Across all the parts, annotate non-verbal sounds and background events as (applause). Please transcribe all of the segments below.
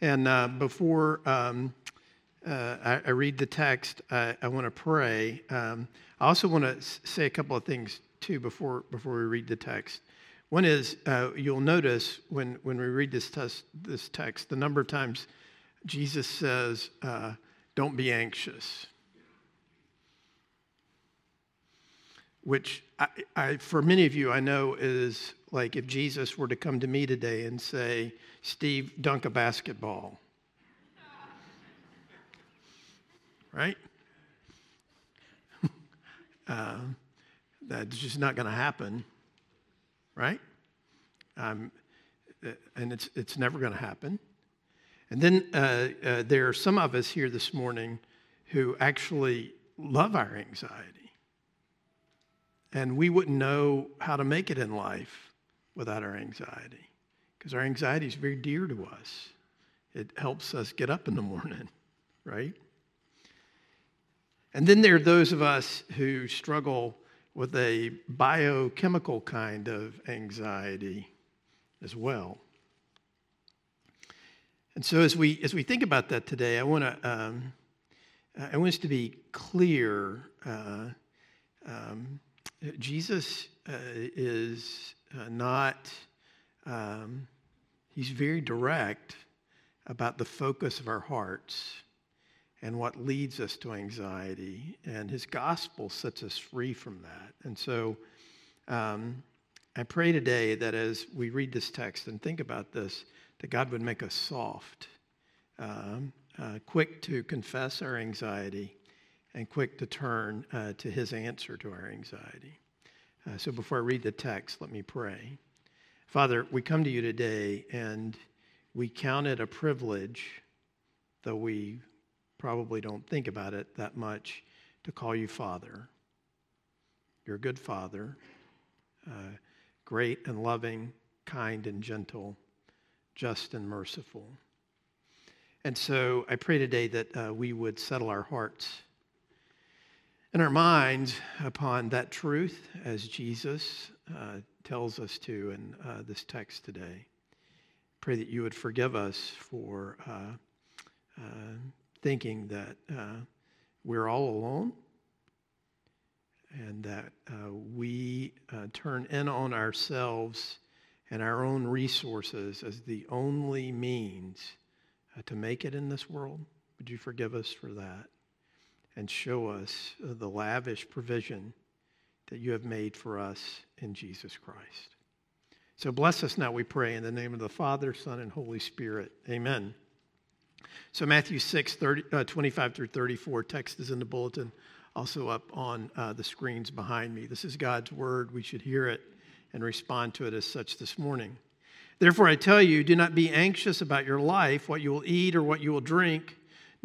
And uh, before um, uh, I, I, read the text, I, I want to pray. Um, I also want to say a couple of things too before before we read the text. One is uh, you'll notice when when we read this text, this text, the number of times Jesus says, uh, "Don't be anxious." Which I, I, for many of you, I know is like if Jesus were to come to me today and say, Steve, dunk a basketball. right? uh, (laughs) that's just not going to happen, right? Um, uh, and it's, it's never going to happen. And then uh, uh, there are some of us here this morning who actually love our anxiety. And we wouldn't know how to make it in life without our anxiety because our anxiety is very dear to us. It helps us get up in the morning, (laughs) right? And then there are those of us who struggle with a biochemical kind of anxiety as well. And so, as we as we think about that today, I want to um, I want us to be clear. Uh, um, Jesus uh, is uh, not. Um, he's very direct about the focus of our hearts and what leads us to anxiety. And his gospel sets us free from that. And so um, I pray today that as we read this text and think about this, that God would make us soft, um, uh, quick to confess our anxiety, and quick to turn uh, to his answer to our anxiety. Uh, so before I read the text, let me pray. Father, we come to you today and we count it a privilege, though we probably don't think about it that much to call you Father. You're a good Father, uh, great and loving, kind and gentle, just and merciful. And so I pray today that uh, we would settle our hearts and our minds upon that truth as Jesus uh, tells us to in uh, this text today. Pray that you would forgive us for uh, uh, thinking that uh, we're all alone and that uh, we turn in on ourselves and our own resources as the only means to make it in this world. Would you forgive us for that and show us uh, the lavish provision that you have made for us in Jesus Christ? So bless us now, we pray, in the name of the Father, Son, and Holy Spirit. Amen. So, Matthew 6, 30, uh, 25 through 34, text is in the bulletin, also up on uh, the screens behind me. This is God's word. We should hear it and respond to it as such this morning. Therefore, I tell you, do not be anxious about your life, what you will eat or what you will drink,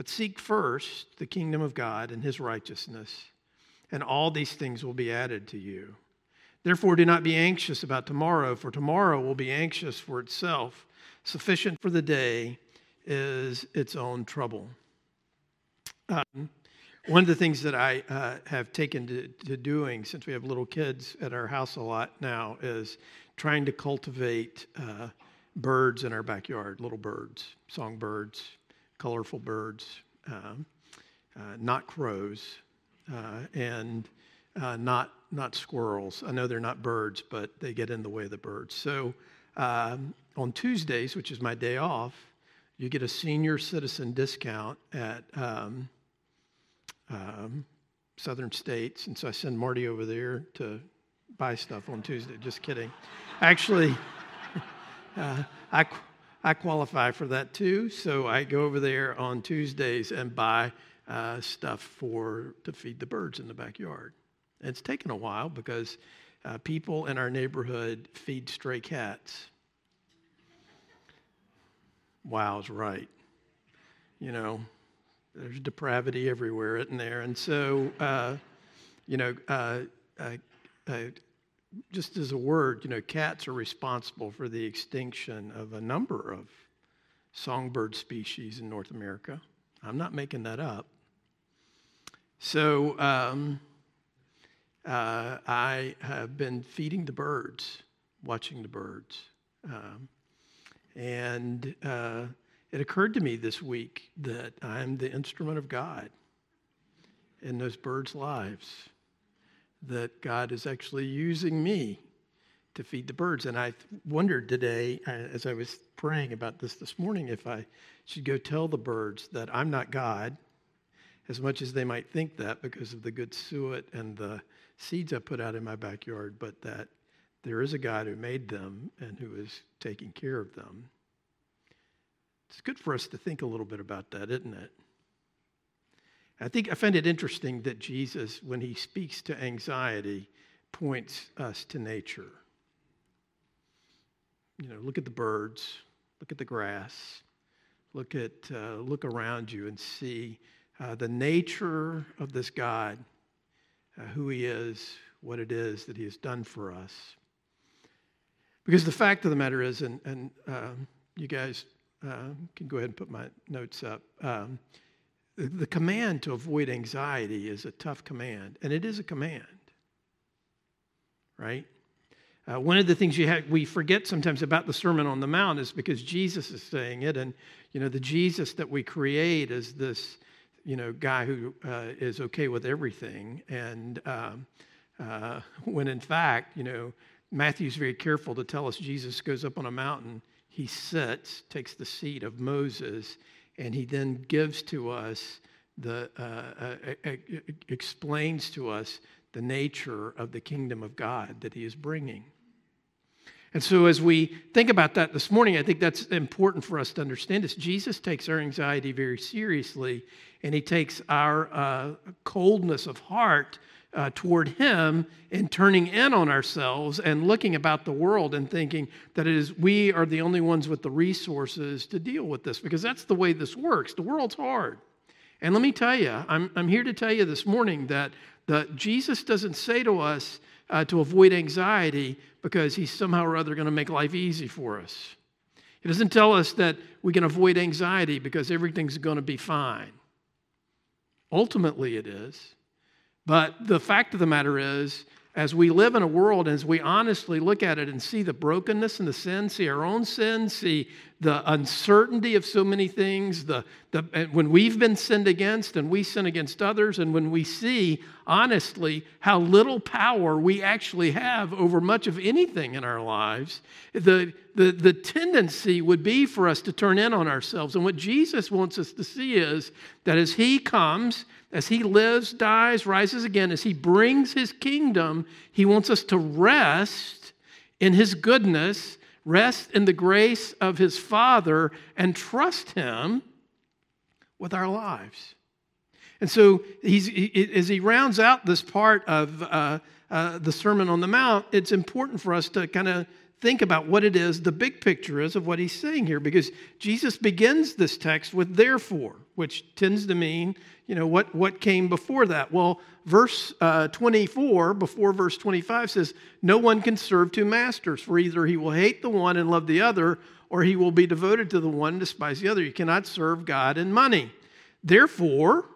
But seek first the kingdom of God and his righteousness, and all these things will be added to you. Therefore, do not be anxious about tomorrow, for tomorrow will be anxious for itself. Sufficient for the day is its own trouble. Um, one of the things that I uh, have taken to, to, doing since we have little kids at our house a lot now is trying to cultivate uh, birds in our backyard, little birds, songbirds, colorful birds, um, uh, not crows, uh, and uh, not not squirrels. I know they're not birds, but they get in the way of the birds. So um, on Tuesdays, which is my day off, you get a senior citizen discount at um, um, southern states, and so I send Marty over there to buy stuff on Tuesday. Just kidding. Actually, (laughs) uh, I, I qualify for that too, so I go over there on Tuesdays and buy uh, stuff for to feed the birds in the backyard. And it's taken a while because uh, people in our neighborhood feed stray cats. Wow's right. You know, there's depravity everywhere, isn't there? And so, uh, you know, uh, uh, uh, just as a word, you know, cats are responsible for the extinction of a number of songbird species in North America. I'm not making that up. So um, uh, I have been feeding the birds, watching the birds. Um, and uh, it occurred to me this week that I'm the instrument of God in those birds' lives, that God is actually using me to feed the birds. And I wondered today, uh, as I was praying about this this morning, if I should go tell the birds that I'm not God, as much as they might think that because of the good suet and the seeds I put out in my backyard, but that there is a God who made them and who is taking care of them. It's good for us to think a little bit about that, isn't it? I think I find it interesting that Jesus, when he speaks to anxiety, points us to nature. You know, look at the birds, look at the grass, look at uh, look around you and see uh, the nature of this God, uh, who He is, what it is that He has done for us. Because the fact of the matter is, and, and um, you guys uh, can go ahead and put my notes up. Um, the, command to avoid anxiety is a tough command, and it is a command, right? Uh, one of the things have, we forget sometimes about the Sermon on the Mount is because Jesus is saying it, and you know the Jesus that we create is this, you know, guy who uh, is okay with everything, and um, uh, when in fact, you know, Matthew's very careful to tell us Jesus goes up on a mountain he sits, takes the seat of Moses, and he then gives to us the uh, uh, explains to us the nature of the kingdom of God that he is bringing. And so, as we think about that this morning, I think that's important for us to understand. Is Jesus takes our anxiety very seriously, and he takes our uh, coldness of heart uh, toward Him and turning in on ourselves and looking about the world and thinking that it is we are the only ones with the resources to deal with this because that's the way this works. The world's hard. And let me tell you, I'm, I'm here to tell you this morning that the, Jesus doesn't say to us uh, to avoid anxiety because He's somehow or other going to make life easy for us. He doesn't tell us that we can avoid anxiety because everything's going to be fine. Ultimately, it is. But the fact of the matter is, as we live in a world, as we honestly look at it and see the brokenness and the sin, see our own sin, see the uncertainty of so many things, the, the, when we've been sinned against and we sin against others, and when we see honestly how little power we actually have over much of anything in our lives, the, the, the tendency would be for us to turn in on ourselves. And what Jesus wants us to see is that as He comes, as he lives, dies, rises again, as he brings his kingdom, he wants us to rest in his goodness, rest in the grace of his Father, and trust him with our lives. And so, he, as he rounds out this part of uh, uh, the Sermon on the Mount, it's important for us to kind of think about what it is, the big picture is of what he's saying here, because Jesus begins this text with therefore, which tends to mean, you know, what, what came before that? Well, verse uh, 24, before verse 25, says, No one can serve two masters, for either he will hate the one and love the other, or he will be devoted to the one and despise the other. You cannot serve God and money. Therefore,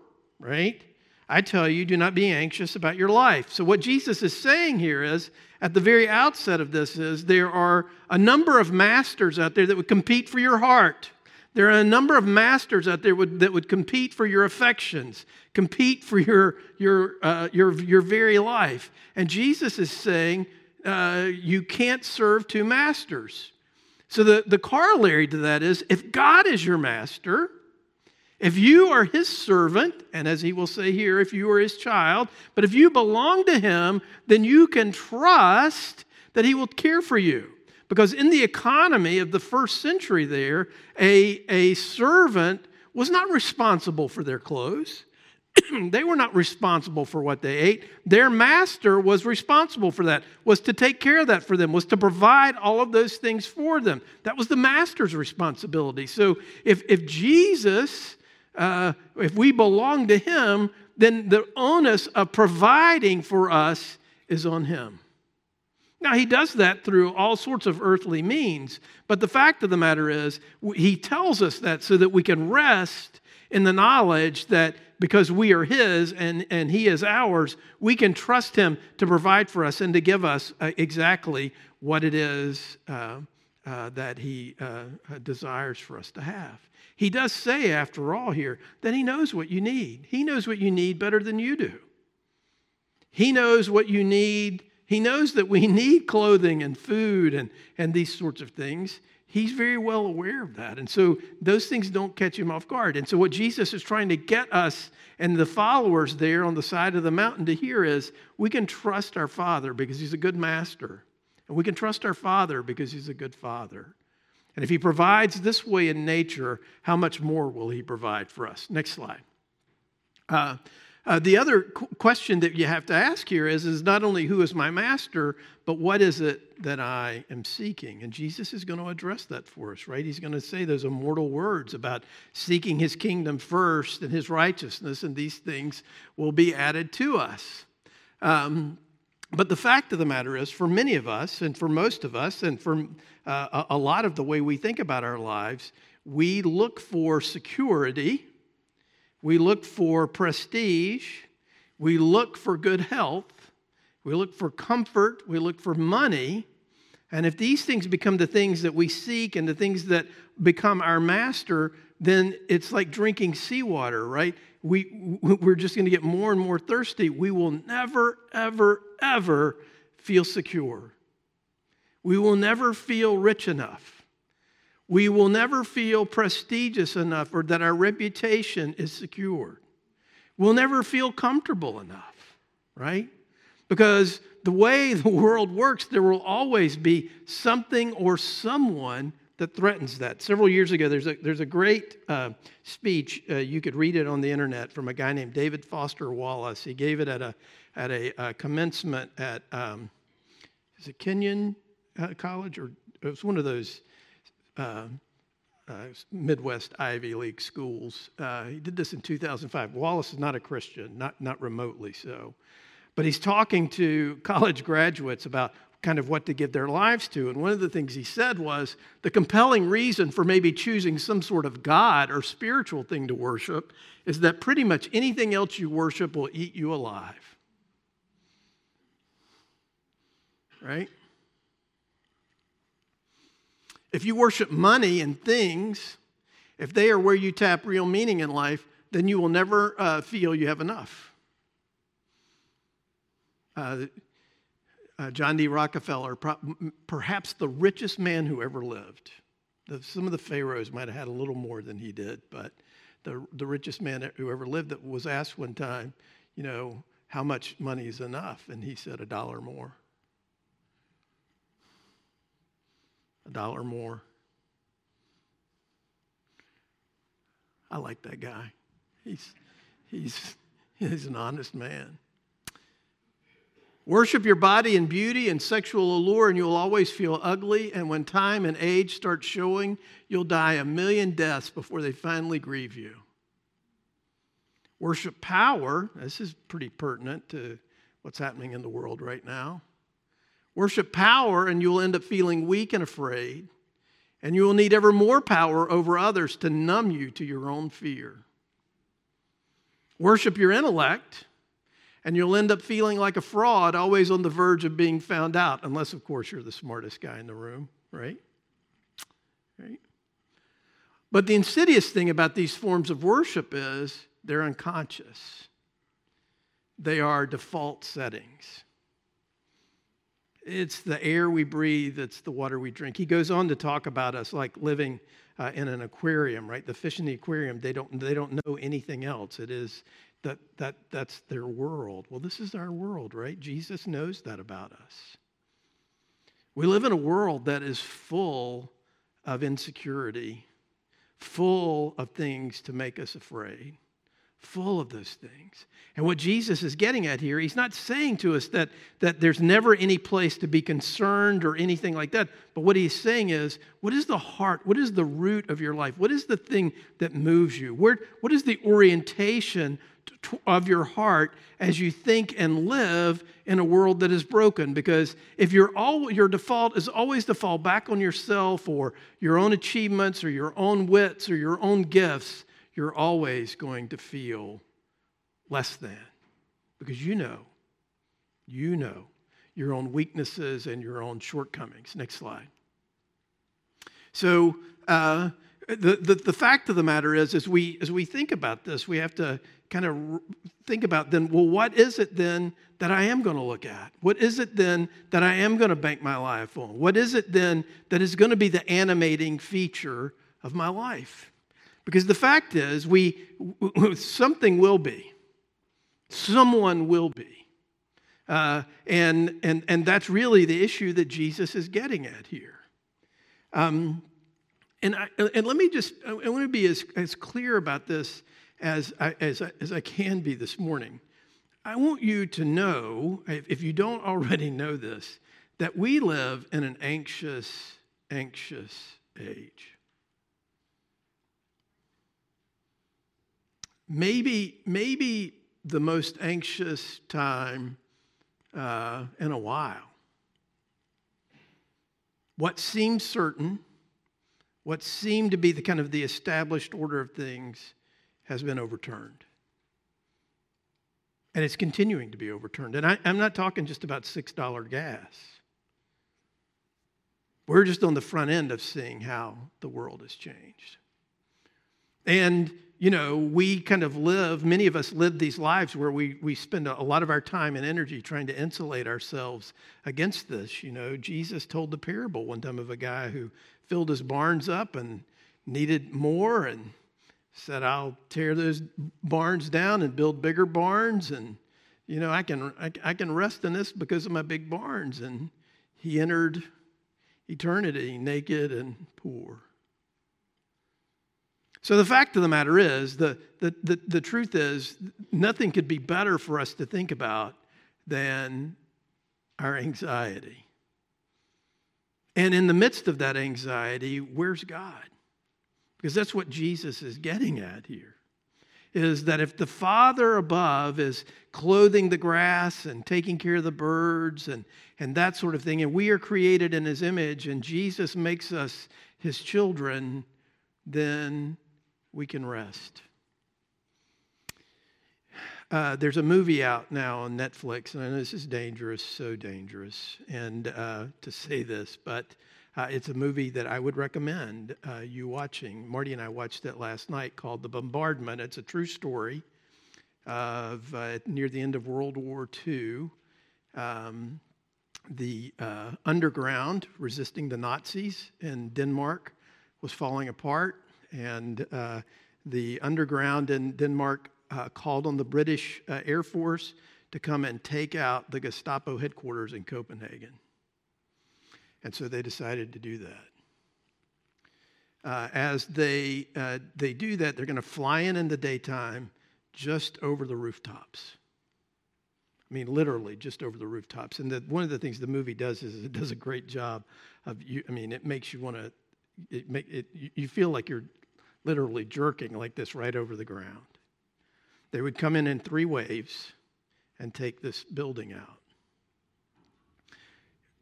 right, I tell you, do not be anxious about your life. So, what Jesus is saying here is, at the very outset of this, is there are a number of masters out there that would compete for your heart. There are a number of masters out there would, that would compete for your affections, compete for your, your, uh, your, your very life. And Jesus is saying, uh, you can't serve two masters. So, the, the corollary to that is if God is your master, If you are his servant, and as he will say here, if you are his child, but if you belong to him, then you can trust that he will care for you. Because in the economy of the first century, there, a, a servant was not responsible for their clothes. (clears throat) they were not responsible for what they ate. Their master was responsible for that, was to take care of that for them, was to provide all of those things for them. That was the master's responsibility. So if, if Jesus, uh, if we belong to him, then the onus of providing for us is on him. Now, he does that through all sorts of earthly means, but the fact of the matter is, he tells us that so that we can rest in the knowledge that because we are his and, and he is ours, we can trust him to provide for us and to give us uh, exactly what it is uh, uh, that he uh, desires for us to have. He does say, after all, here, that he knows what you need. He knows what you need better than you do. He knows what you need. He knows that we (laughs) need clothing and food and, and these sorts of things. He's very well aware of that. And so those things don't catch him off guard. And so, what Jesus is trying to get us and the followers there on the side of the mountain to hear is we can trust our Father because he's a good master. And we can trust our Father because he's a good Father. And if he provides this way in nature, how much more will he provide for us? Next slide. Uh, uh, the other qu- question that you have to ask here is, is not only who is my master, but what is it that I am seeking? And Jesus is going to address that for us, right? He's going to say those immortal words about seeking his kingdom first and his righteousness, and these things will be added to us. Um, but the fact of the matter is, for many of us, and for most of us, and for uh, a lot of the way we think about our lives, we look for security we look for prestige. We look for good health. We look for comfort. We look for money. And if these things become the things that we seek and the things that become our master, then it's like drinking seawater, right? We, (laughs) we're just going to get more and more thirsty. We will never, ever, ever feel secure. We will never feel rich enough. We will never feel prestigious enough or that our reputation is secure. We'll never feel comfortable enough, right? Because the way (laughs) the world works, there will always be something or someone that threatens that. Several years ago, there's a, there's a great uh, speech. Uh, you could read it on the internet from a guy named David Foster Wallace. He gave it at a, at a, a commencement at, um, is it Kenyon uh, College? Or it was one of those uh, uh, Midwest Ivy League schools. Uh, he did this in 2005. Wallace is not a Christian, not, not remotely so. But he's talking to college graduates about kind of what to give their lives to. And one of the things he said was the compelling reason for maybe choosing some sort of God or spiritual thing to worship is that pretty much anything else you worship will eat you alive. Right? If you worship money and things, if they are where you tap real meaning in life, then you will never uh, feel you have enough. Uh, uh, John D. Rockefeller, perhaps the richest man who ever lived. The, some of the pharaohs might have had a little more than he did, but the, the richest man who ever lived that was asked one time, you know, how much money is enough? And he said, a dollar more. A dollar more. I like that guy. He's, he's, he's an honest man. Worship your body in beauty and sexual allure, and you'll always feel ugly. And when time and age start showing, you'll die a million deaths before they finally grieve you. Worship power. This is pretty pertinent to what's happening in the world right now. Worship power, and you'll end up feeling weak and afraid. And you will need ever more power over others to numb you to your own fear. Worship your intellect, and you'll end up feeling like a fraud, always on the verge of being found out, unless, of course, you're the smartest guy in the room, right? Right? But the insidious thing about these forms of worship is they're unconscious, they are default settings. It's the air we breathe, it's the water we drink. He goes on to talk about us like living uh, in an aquarium, right? The fish in the aquarium, they don't, they don't know anything else. It is that, that that's their world. Well, this is our world, right? Jesus knows that about us. We live in a world that is full of insecurity, full of things to make us afraid full of those things. And what Jesus is getting at here, he's not saying to us that, that there's never any place to be concerned or anything like that. But what he's saying is, what is the heart? What is the root of your life? What is the thing that moves you? Where, what is the orientation of your heart as you think and live in a world that is broken? Because if you're all, your default is always to fall back on yourself or your own achievements or your own wits or your own gifts, you're always going to feel less than because you know, you know your own weaknesses and your own shortcomings. Next slide. So, uh, the, the, the fact of the matter is, as we, as we think about this, we have to kind of think about then, well, what is it then that I am going to look at? What is it then that I am going to bank my life on? What is it then that is going to be the animating feature of my life? Because the fact is, we, something will be. Someone will be. Uh, and, and, and that's really the issue that Jesus is getting at here. Um, and, I, and let me just, I want to be as, as clear about this as I, as, I, as I can be this morning. I want you to know, if you don't already know this, that we live in an anxious, anxious age. Maybe, maybe the most anxious time uh, in a while. What seemed certain, what seemed to be the kind of the established order of things, has been overturned. And it's continuing to be overturned. And I, am not talking just about $6 gas. We're just on the front end of seeing how the world has changed. And you know, we kind of live, many of us live these lives where we, we spend a, lot of our time and energy trying to insulate ourselves against this. You know, Jesus told the parable one time of a guy who filled his barns up and needed more and said, I'll tear those barns down and build bigger barns. And, you know, I can, I, I can rest in this because of my big barns. And he entered eternity naked and poor. So the fact of the matter is, the, the, the, the, truth is, nothing could be better for us to think about than our anxiety. And in the midst of that anxiety, where's God? Because that's what Jesus is getting at here. Is that if the Father above is clothing the grass and taking care of the birds and, and that sort of thing, and we are created in His image, and Jesus makes us His children, then we can rest. Uh, there's a movie out now on Netflix, and I know this is dangerous, so dangerous, and uh, to say this, but uh, it's a movie that I would recommend uh, you watching. Marty and I watched it last night called The Bombardment. It's a true story of uh, near the end of World War II. Um, the uh, underground resisting the Nazis in Denmark was falling apart and uh, the underground in Denmark uh, called on the British uh, Air Force to come and take out the Gestapo headquarters in Copenhagen. And so they decided to do that. Uh, as they, uh, they do that, they're going to fly in in the daytime just over the rooftops. I mean, literally just over the rooftops. And the, one of the things the movie does is it does a great job of you. I mean, it makes you want to. It make it. You feel like you're literally jerking like this right over the ground. They would come in in three waves and take this building out.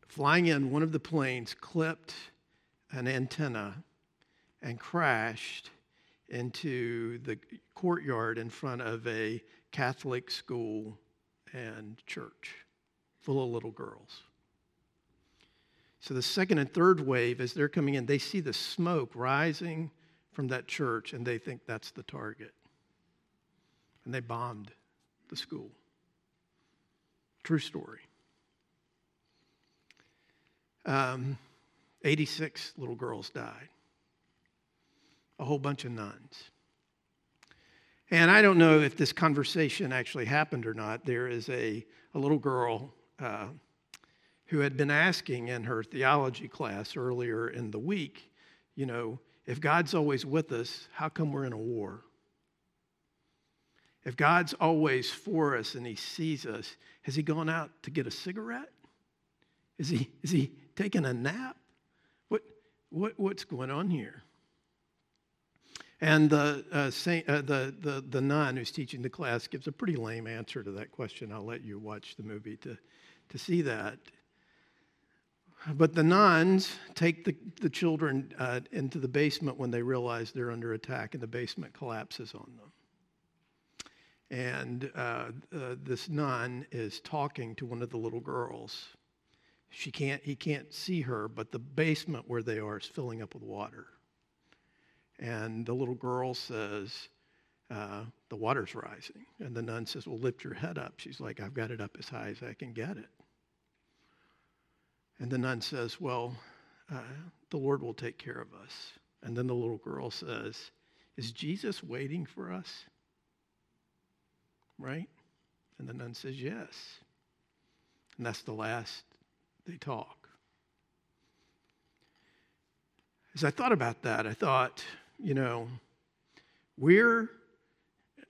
Flying in, one of the planes clipped an antenna and crashed into the courtyard in front of a Catholic school and church full of little girls. So the second and third wave, as they're coming in, they see the smoke rising from that church and they think that's the target. And they bombed the school. True story. um, 86 little girls died, a whole bunch of nuns. And I don't know if this conversation actually happened or not. There is a, a little girl uh, who had been asking in her theology class earlier in the week, you know, if God's always with us, how come we're in a war? If God's always for us and He sees us, has He gone out to get a cigarette? Is He, is he taking a nap? What, what, what's going on here? And the, uh, saint, uh, the, the, the nun who's teaching the class gives a pretty lame answer to that question. I'll let you watch the movie to, to see that. But the nuns take the, the children uh, into the basement when they realize they're under attack, and the basement collapses on them. And uh, uh, this nun is talking to one of the little girls. She can't, he can't see her, but the basement where they are is filling up with water. And the little girl says, uh, The water's rising. And the nun says, Well, lift your head up. She's like, I've got it up as high as I can get it. And the nun says, Well, uh, the Lord will take care of us. And then the little girl says, Is Jesus waiting for us? Right? And the nun says, Yes. And that's the last they talk. As I thought about that, I thought, you know, we're,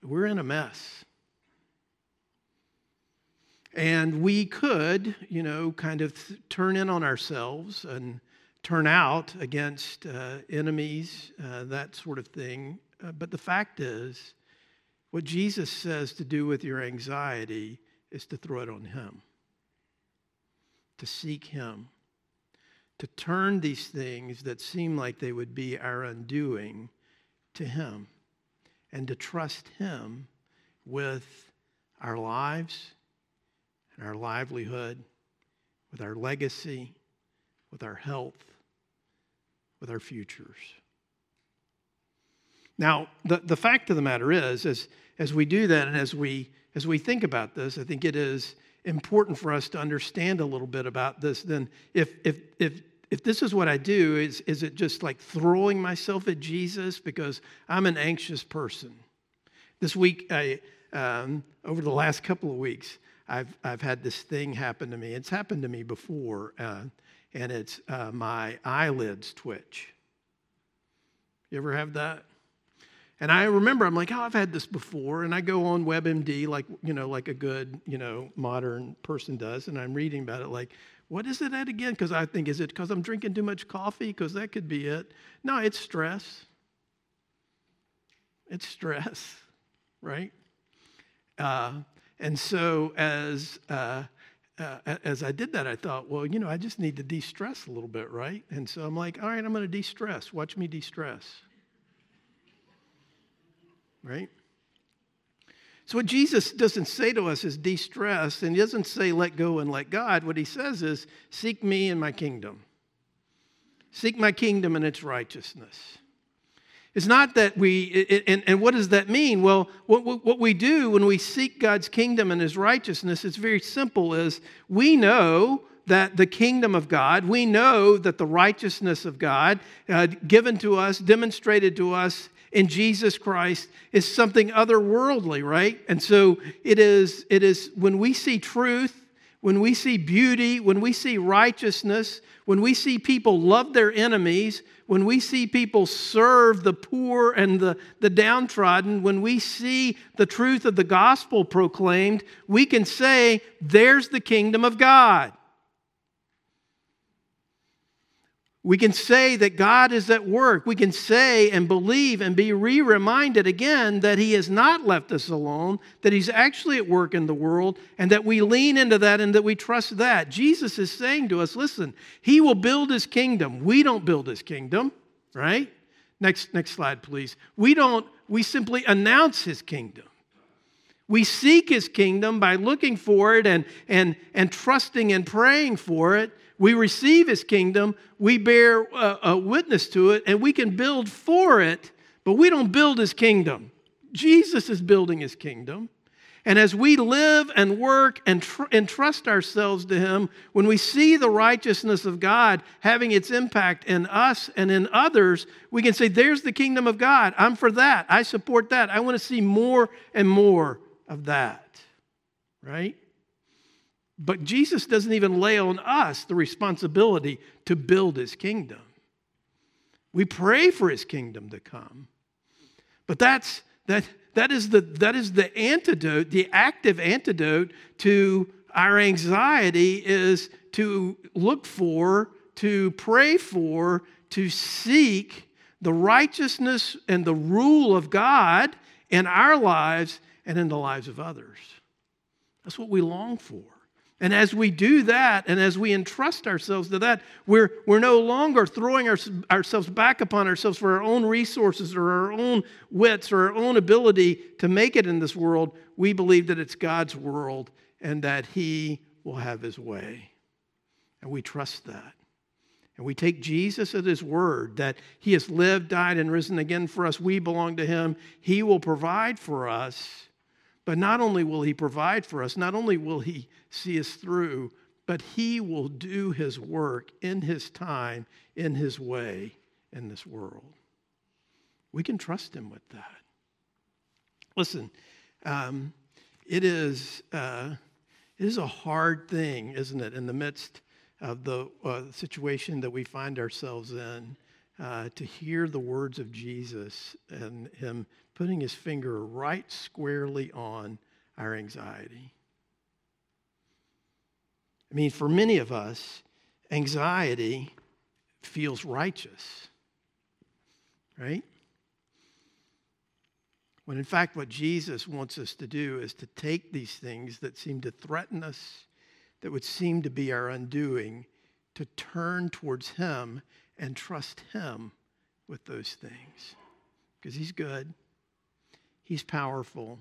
we're in a mess. And we could, you know, kind of turn in on ourselves and turn out against uh, enemies, uh, that sort of thing. Uh, but the fact is, what Jesus says to do with your anxiety is to throw it on Him, to seek Him to turn these things that seem like they would be our undoing to Him and to trust Him with our lives our livelihood, with our legacy, with our health, with our futures. Now, the, the fact of the matter is, as, as we do that and as we, as we think about this, I think it is important for us to understand a little bit about this. Then, if, if, if if this is what I do, is, is it just like throwing myself at Jesus because I'm an anxious person? This week, I, um, over the last couple of weeks, I've, I've had this thing happen to me. It's happened to me before, uh, and it's uh, my eyelids twitch. You ever have that? And I remember I'm like, oh, I've had this before. And I go on WebMD like, you know, like a good, you know, modern person does. And I'm reading about it like, what is it at again? Because I think, is it because I'm drinking too much coffee? Because that could be it. No, it's stress. It's stress, (laughs) right? Uh, and so as uh, uh, as I did that, I thought, well, you know, I just need to de-stress a little bit, right? And so I'm like, all right, I'm going to de-stress. Watch me de-stress, right? So, what Jesus doesn't say to us is de stress, and he doesn't say let go and let God. What he says is seek me and my kingdom. Seek my kingdom and its righteousness. It's not that we, and, and what does that mean? Well, what, what we do when we seek God's kingdom and his righteousness, it's very simple is we know that the kingdom of God, we know that the righteousness of God uh, given to us, demonstrated to us in Jesus Christ is something otherworldly, right? And so it is, it is when we see truth, when we see beauty, when we see righteousness, when we see people love their enemies, when we see people serve the poor and the, the downtrodden, when we see the truth of the gospel proclaimed, we can say, There's the kingdom of God. We can say that God is at work. We can say and believe and be re reminded again that He has not left us alone, that He's actually at work in the world, and that we lean into that and that we trust that. Jesus is saying to us listen, He will build His kingdom. We don't build His kingdom, right? Next, next slide, please. We don't, we simply announce His kingdom. We seek His kingdom by looking for it and, and, and trusting and praying for it we receive his kingdom, we bear a, a witness to it, and we can build for it, but we don't build his kingdom. Jesus is building his kingdom. And as we live and work and tr- entrust ourselves to Him, when we see the righteousness of God having its impact in us and in others, we can say, There's the kingdom of God. I'm for that. I support that. I want to see more and more of that. Right? But Jesus doesn't even lay on us the responsibility to build His kingdom. We pray for His kingdom to come. But that's that that is the, that is the antidote, the active antidote to our anxiety is to look for, to pray for, to seek the righteousness and the rule of God in our lives and in the lives of others. That's what we long for. And as we do that, and as we entrust ourselves to that, we're, we're no longer throwing our, ourselves back upon ourselves for our own resources or our own wits or our own ability to make it in this world. We believe that it's God's world and that He will have His way. And we trust that. And we take Jesus at His word that He has lived, died, and risen again for us. We belong to Him. He will provide for us but not only will He provide for us, not only will He see us through, but He will do His work in His time, in His way in this world. We can trust Him with that. Listen, um, it is uh, it is a hard thing, isn't it, in the midst of the uh, situation that we find ourselves in, uh, to hear the words of Jesus and Him putting his finger right squarely on our anxiety. I mean, for many of us, anxiety feels righteous, right? When in fact, what Jesus wants us to do is to take these things that seem to threaten us, that would seem to be our undoing, to turn towards Him and trust Him with those things. Because He's good, He's powerful.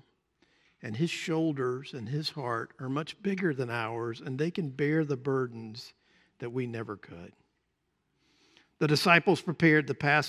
And his shoulders and his heart are much bigger than ours, and they can bear the burdens that we never could. The disciples prepared the Passover.